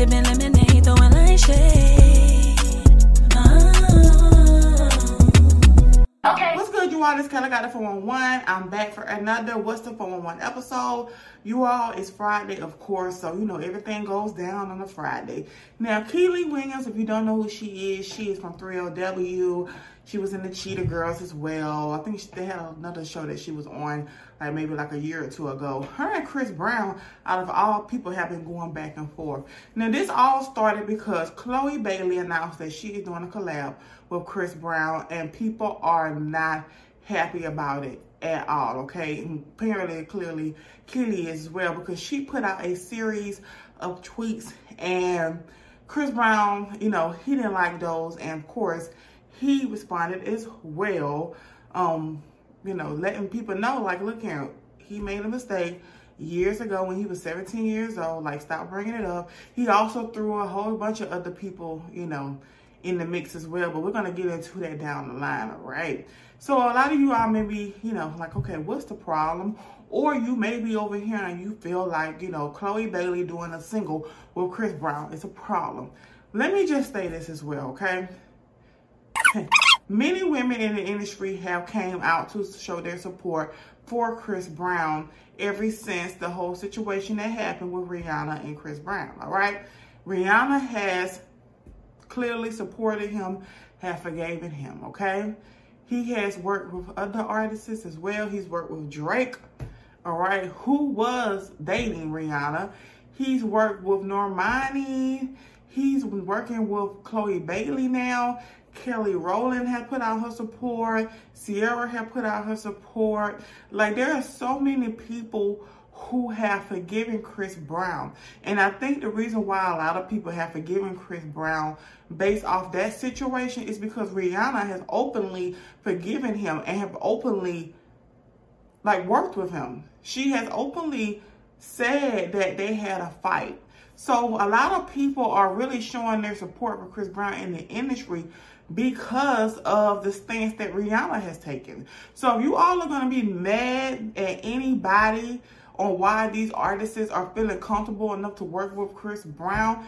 Sipping lemonade, throwing light shade. Okay. What's good, you all? This Kelly got it 411. I'm back for another What's the 411 episode. You all, it's Friday, of course, so you know everything goes down on a Friday. Now, Kiely Williams, if you don't know who she is, she is from 3LW. She was in the Cheetah Girls as well. I think they had another show that she was on, like maybe like a year or two ago. Her and Chris Brown, out of all people, have been going back and forth. Now, this all started because Chloe Bailey announced that she is doing a collab with Chris Brown, and people are not happy about it at all, okay? And apparently, clearly, is as well because she put out a series of tweets and Chris Brown, you know, he didn't like those. And of course, he responded as well, um, you know, letting people know, like, look here, he made a mistake years ago when he was 17 years old. Like, stop bringing it up. He also threw a whole bunch of other people, you know, in the mix as well, but we're to get into that down the line, all right? So a lot of you are maybe, you know, like, okay, what's the problem? Or you may be over here and you feel like, you know, Chloe Bailey doing a single with Chris Brown is a problem. Let me just say this as well, okay? Many women in the industry have came out to show their support for Chris Brown ever since the whole situation that happened with Rihanna and Chris Brown, all right? Rihanna has clearly supported him, have forgiven him, okay? He has worked with other artists as well. He's worked with Drake, all right, who was dating Rihanna. He's worked with Normani. He's working with Chloe Bailey now. Kelly Rowland had put out her support. Ciara had put out her support. Like, there are so many people who have forgiven Chris Brown. And I think the reason why a lot of people have forgiven Chris Brown based off that situation is because Rihanna has openly forgiven him and have openly like worked with him. She has openly said that they had a fight. So a lot of people are really showing their support for Chris Brown in the industry because of the stance that Rihanna has taken. So if you all are going to be mad at anybody on why these artists are feeling comfortable enough to work with Chris Brown,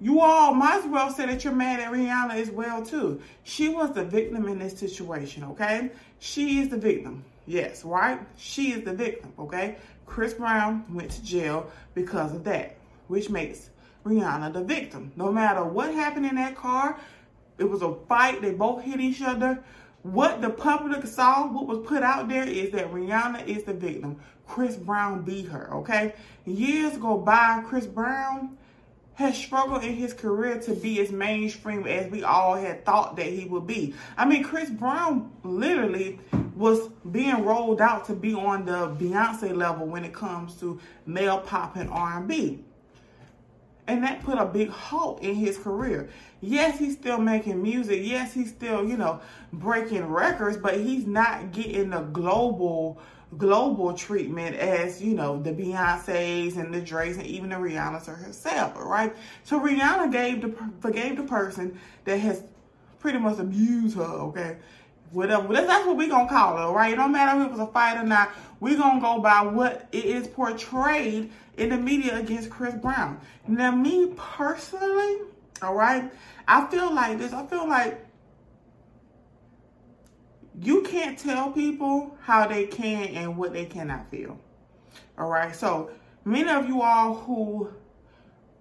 you all might as well say that you're mad at Rihanna as well too. She was the victim in this situation, okay? She is the victim. Yes, right? She is the victim, okay? Chris Brown went to jail because of that, which makes Rihanna the victim. No matter what happened in that car, it was a fight. They both hit each other. What the public saw, what was put out there is that Rihanna is the victim. Chris Brown beat her, okay? Years go by, Chris Brown has struggled in his career to be as mainstream as we all had thought that he would be. I mean, Chris Brown literally was being rolled out to be on the Beyonce level when it comes to male pop and R&B. And that put a big halt in his career. Yes, he's still making music. Yes, he's still, you know, breaking records, but he's not getting the global global treatment as, you know, the Beyoncé's and the Drakes and even the Rihanna's herself, right? So Rihanna gave the forgave the person that has pretty much abused her, okay? Whatever. That's what we're going to call it, right? It don't matter if it was a fight or not. We're going to go by what it is portrayed in the media against Chris Brown. Now, me personally, all right, I feel like this. I feel like you can't tell people how they can and what they cannot feel. All right. So many of you all who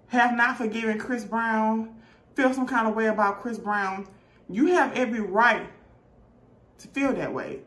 have not forgiven Chris Brown, feel some kind of way about Chris Brown, you have every right to feel that way.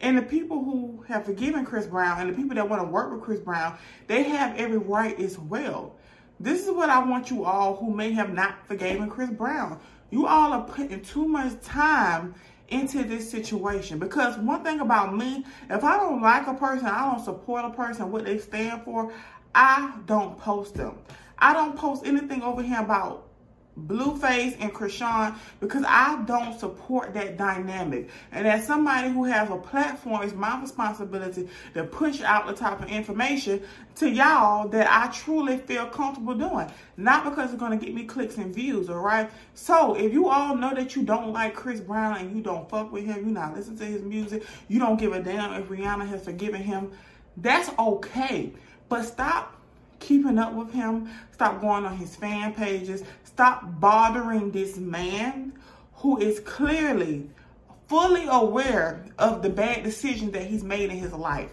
And the people who have forgiven Chris Brown and the people that want to work with Chris Brown, they have every right as well. This is what I want you all who may have not forgiven Chris Brown. You all are putting too much time into this situation. Because one thing about me, if I don't like a person, I don't support a person, what they stand for, I don't post them. I don't post anything over here about Blueface and Chrisean because I don't support that dynamic. And as somebody who has a platform, it's my responsibility to push out the type of information to y'all that I truly feel comfortable doing. Not because it's going to get me clicks and views, all right? So if you all know that you don't like Chris Brown and you don't fuck with him, you not listen to his music, you don't give a damn if Rihanna has forgiven him, that's okay. But stop keeping up with him. Stop going on his fan pages. Stop bothering this man who is clearly fully aware of the bad decisions that he's made in his life.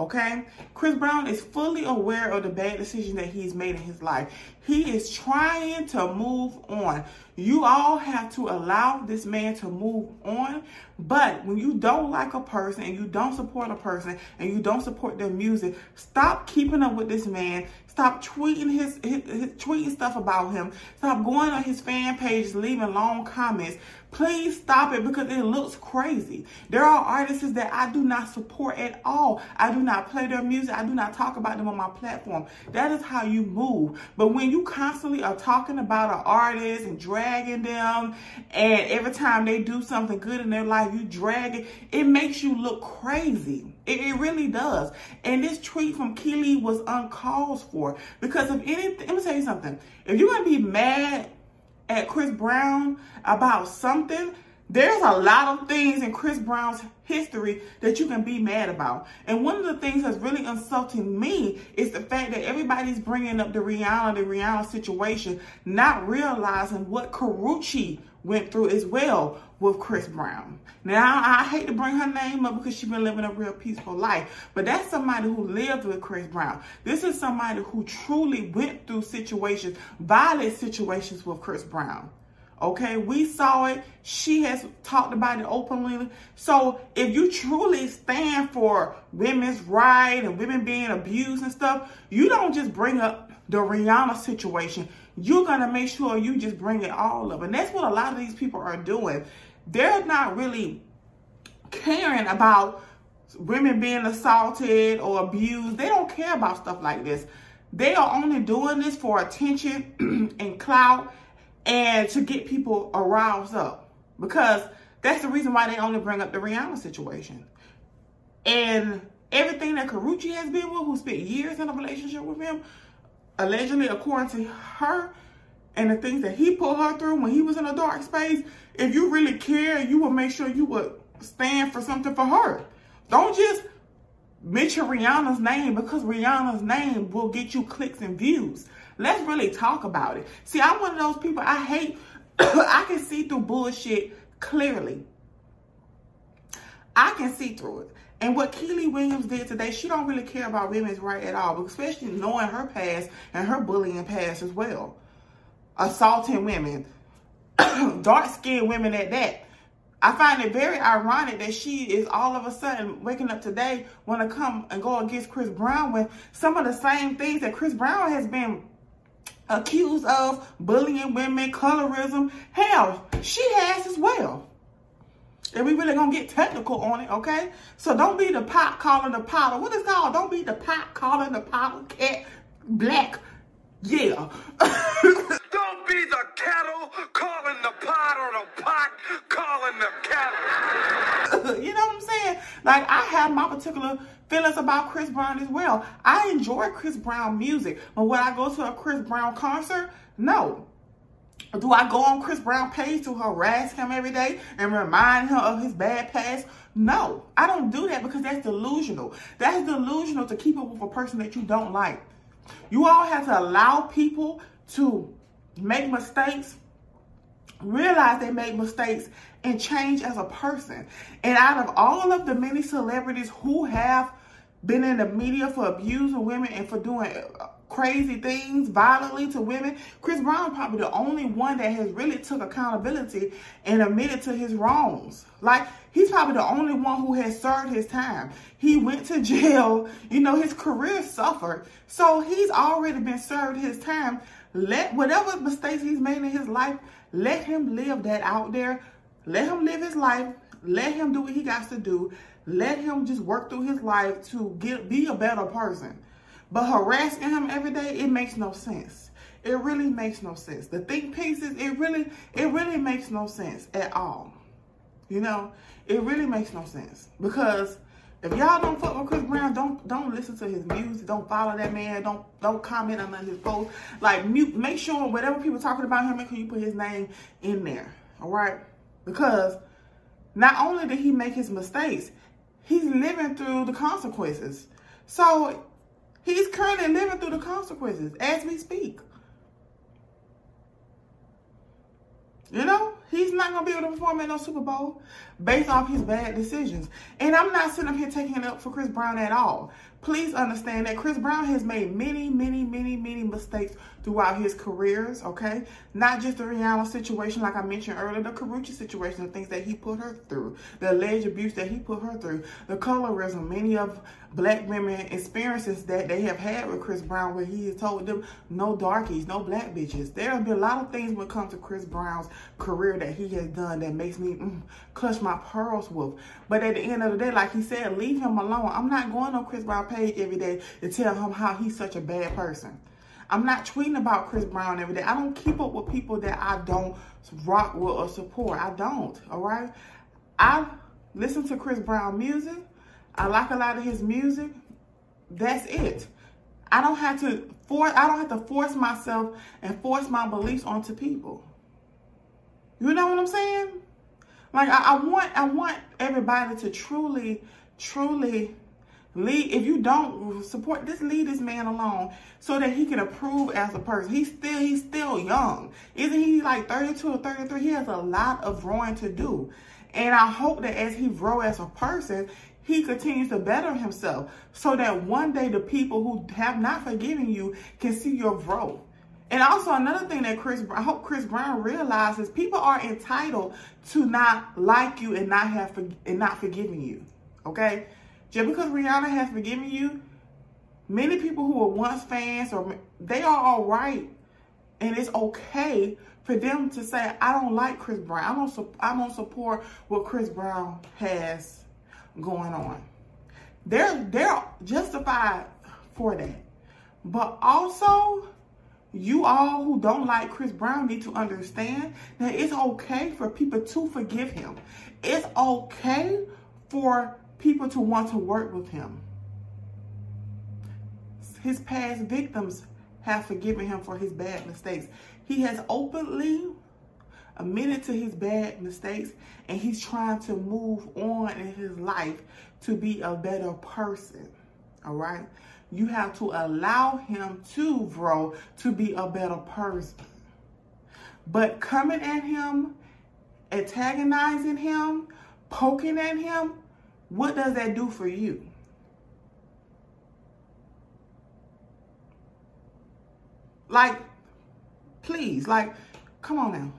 Okay? Chris Brown is fully aware of the bad decision that he's made in his life. He is trying to move on. You all have to allow this man to move on. But when you don't like a person and you don't support a person and you don't support their music, stop keeping up with this man. Stop tweeting his, his, his tweeting stuff about him. Stop going on his fan page, leaving long comments. Please stop it because it looks crazy. There are artists that I do not support at all. I do not play their music. I do not talk about them on my platform. That is how you move. But when you constantly are talking about an artist and dragging them, and every time they do something good in their life, you drag it, it makes you look crazy. It, it really does. And this tweet from Kiely was uncalled for because of anything. Let me tell you something. If you're going to be mad at Chris Brown about something, there's a lot of things in Chris Brown's history that you can be mad about. And one of the things that's really insulting me is the fact that everybody's bringing up the Rihanna, the Rihanna situation, not realizing what Karrueche went through as well with Chris Brown. Now, I hate to bring her name up because she's been living a real peaceful life, but that's somebody who lived with Chris Brown. This is somebody who truly went through situations, violent situations with Chris Brown. Okay, we saw it. She has talked about it openly. So if you truly stand for women's right and women being abused and stuff, you don't just bring up the Rihanna situation. You're gonna make sure you just bring it all up. And that's what a lot of these people are doing. They're not really caring about women being assaulted or abused. They don't care about stuff like this. They are only doing this for attention and clout and to get people aroused up because that's the reason why they only bring up the Rihanna situation. And everything that Karrueche has been with, who spent years in a relationship with him, allegedly, according to her, and the things that he put her through when he was in a dark space, if you really care, you will make sure you would stand for something for her. Don't just mention Rihanna's name because Rihanna's name will get you clicks and views. Let's really talk about it. See, I'm one of those people, I hate, I can see through bullshit clearly. I can see through it. And what Kiely Williams did today, she don't really care about women's right at all, especially knowing her past and her bullying past as well. Assaulting women, dark-skinned women at that. I find it very ironic that she is all of a sudden waking up today want to come and go against Chris Brown with some of the same things that Chris Brown has been accused of bullying women, colorism. Hell, she has as well. And we really gonna get technical on it, okay? So don't be the pot calling the pot. What is called? Don't be the pot calling the pot cat black. Yeah. don't be the kettle calling the pot or the pot calling the kettle. you know what I'm saying? Like I have my particular feelings about Chris Brown as well. I enjoy Chris Brown music, but when I go to a Chris Brown concert, no. Do I go on Chris Brown page to harass him every day and remind him of his bad past? No, I don't do that because that's delusional. That's delusional to keep up with a person that you don't like. You all have to allow people to make mistakes, realize they make mistakes, and change as a person. And out of all of the many celebrities who have been in the media for abusing women and for doing crazy things violently to women, Chris Brown probably the only one that has really took accountability and admitted to his wrongs. Like he's probably the only one who has served his time. He went to jail, you know, his career suffered. So he's already been served his time. Let whatever mistakes he's made in his life, let him live that out there. Let him live his life. Let him do what he got to do. Let him just work through his life to get be a better person. But harassing him every day, it makes no sense. It really makes no sense. The think pieces, it really, it really makes no sense at all. You know, it really makes no sense because if y'all don't fuck with Chris Brown, don't don't listen to his music. Don't follow that man. Don't don't comment on his post. Like mute. Make sure whatever people talking about him, make sure you put his name in there. All right, because not only did he make his mistakes, he's living through the consequences. So He's currently living through the consequences as we speak. You know, he's not gonna be able to perform at no Super Bowl based off his bad decisions. And I'm not sitting up here taking it up for Chris Brown at all. Please understand that Chris Brown has made many, many, many, many mistakes throughout his careers, okay? Not just the Rihanna situation, like I mentioned earlier, the Karrueche situation, the things that he put her through, the alleged abuse that he put her through, the colorism, many of black women experiences that they have had with Chris Brown where he has told them no darkies, no black bitches. There have been a lot of things when it comes to Chris Brown's career that he has done that makes me mm, clutch my pearls with. But at the end of the day, like he said, leave him alone. I'm not going on Chris Brown page every day to tell him how he's such a bad person. I'm not tweeting about Chris Brown every day. I don't keep up with people that I don't rock with or support. I don't, all right? I listen to Chris Brown music. I like a lot of his music. That's it. I don't have to force I don't have to force myself and force my beliefs onto people. You know what I'm saying? Like I, I want I want everybody to truly, truly Leave if you don't support this, leave this man alone so that he can improve as a person. He's still he's still young. Isn't he like 32 or 33? He has a lot of growing to do. And I hope that as he grow as a person, he continues to better himself so that one day the people who have not forgiven you can see your growth. And also another thing that Chris, I hope Chris Brown realizes, people are entitled to not like you and not have and not forgiving you. Okay, just because Rihanna has forgiven you, many people who were once fans or they are all right, and it's okay for them to say, "I don't like Chris Brown. I don't. I don't support what Chris Brown has going on." They're they're justified for that, but also. You all who don't like Chris Brown need to understand that it's okay for people to forgive him. It's okay for people to want to work with him. His past victims have forgiven him for his bad mistakes. He has openly admitted to his bad mistakes and he's trying to move on in his life to be a better person. All right? You have to allow him to grow to be a better person. But coming at him, antagonizing him, poking at him, what does that do for you? Like, please, like, come on now.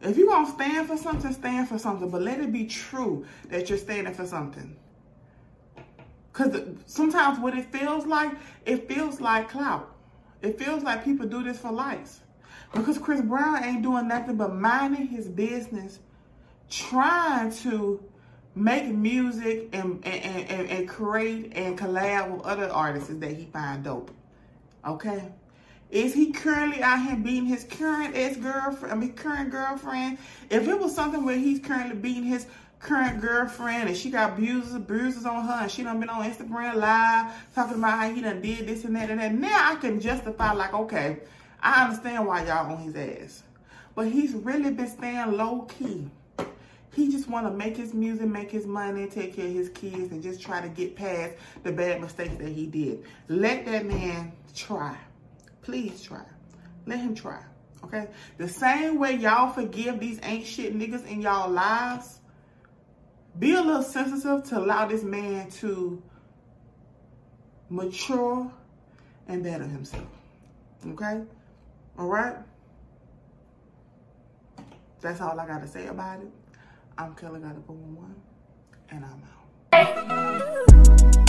If you're going to stand for something, stand for something. But let it be true that you're standing for something. Because sometimes what it feels like, it feels like clout. It feels like people do this for likes. Because Chris Brown ain't doing nothing but minding his business, trying to make music and, and, and, and create and collab with other artists that he find dope. Okay? Is he currently out here beating his current ex-girlfriend, I mean current girlfriend? If it was something where he's currently beating his current girlfriend and she got bruises, bruises on her and she done been on Instagram live talking about how he done did this and that and that. Now I can justify like, okay, I understand why y'all on his ass. But he's really been staying low key. He just want to make his music, make his money, take care of his kids, and just try to get past the bad mistakes that he did. Let that man try. Please try. Let him try. Okay? The same way y'all forgive these ain't shit niggas in y'all lives, be a little sensitive to allow this man to mature and better himself. Okay? All right? That's all I got to say about it. I'm Kelly Got a Boom One, and I'm out.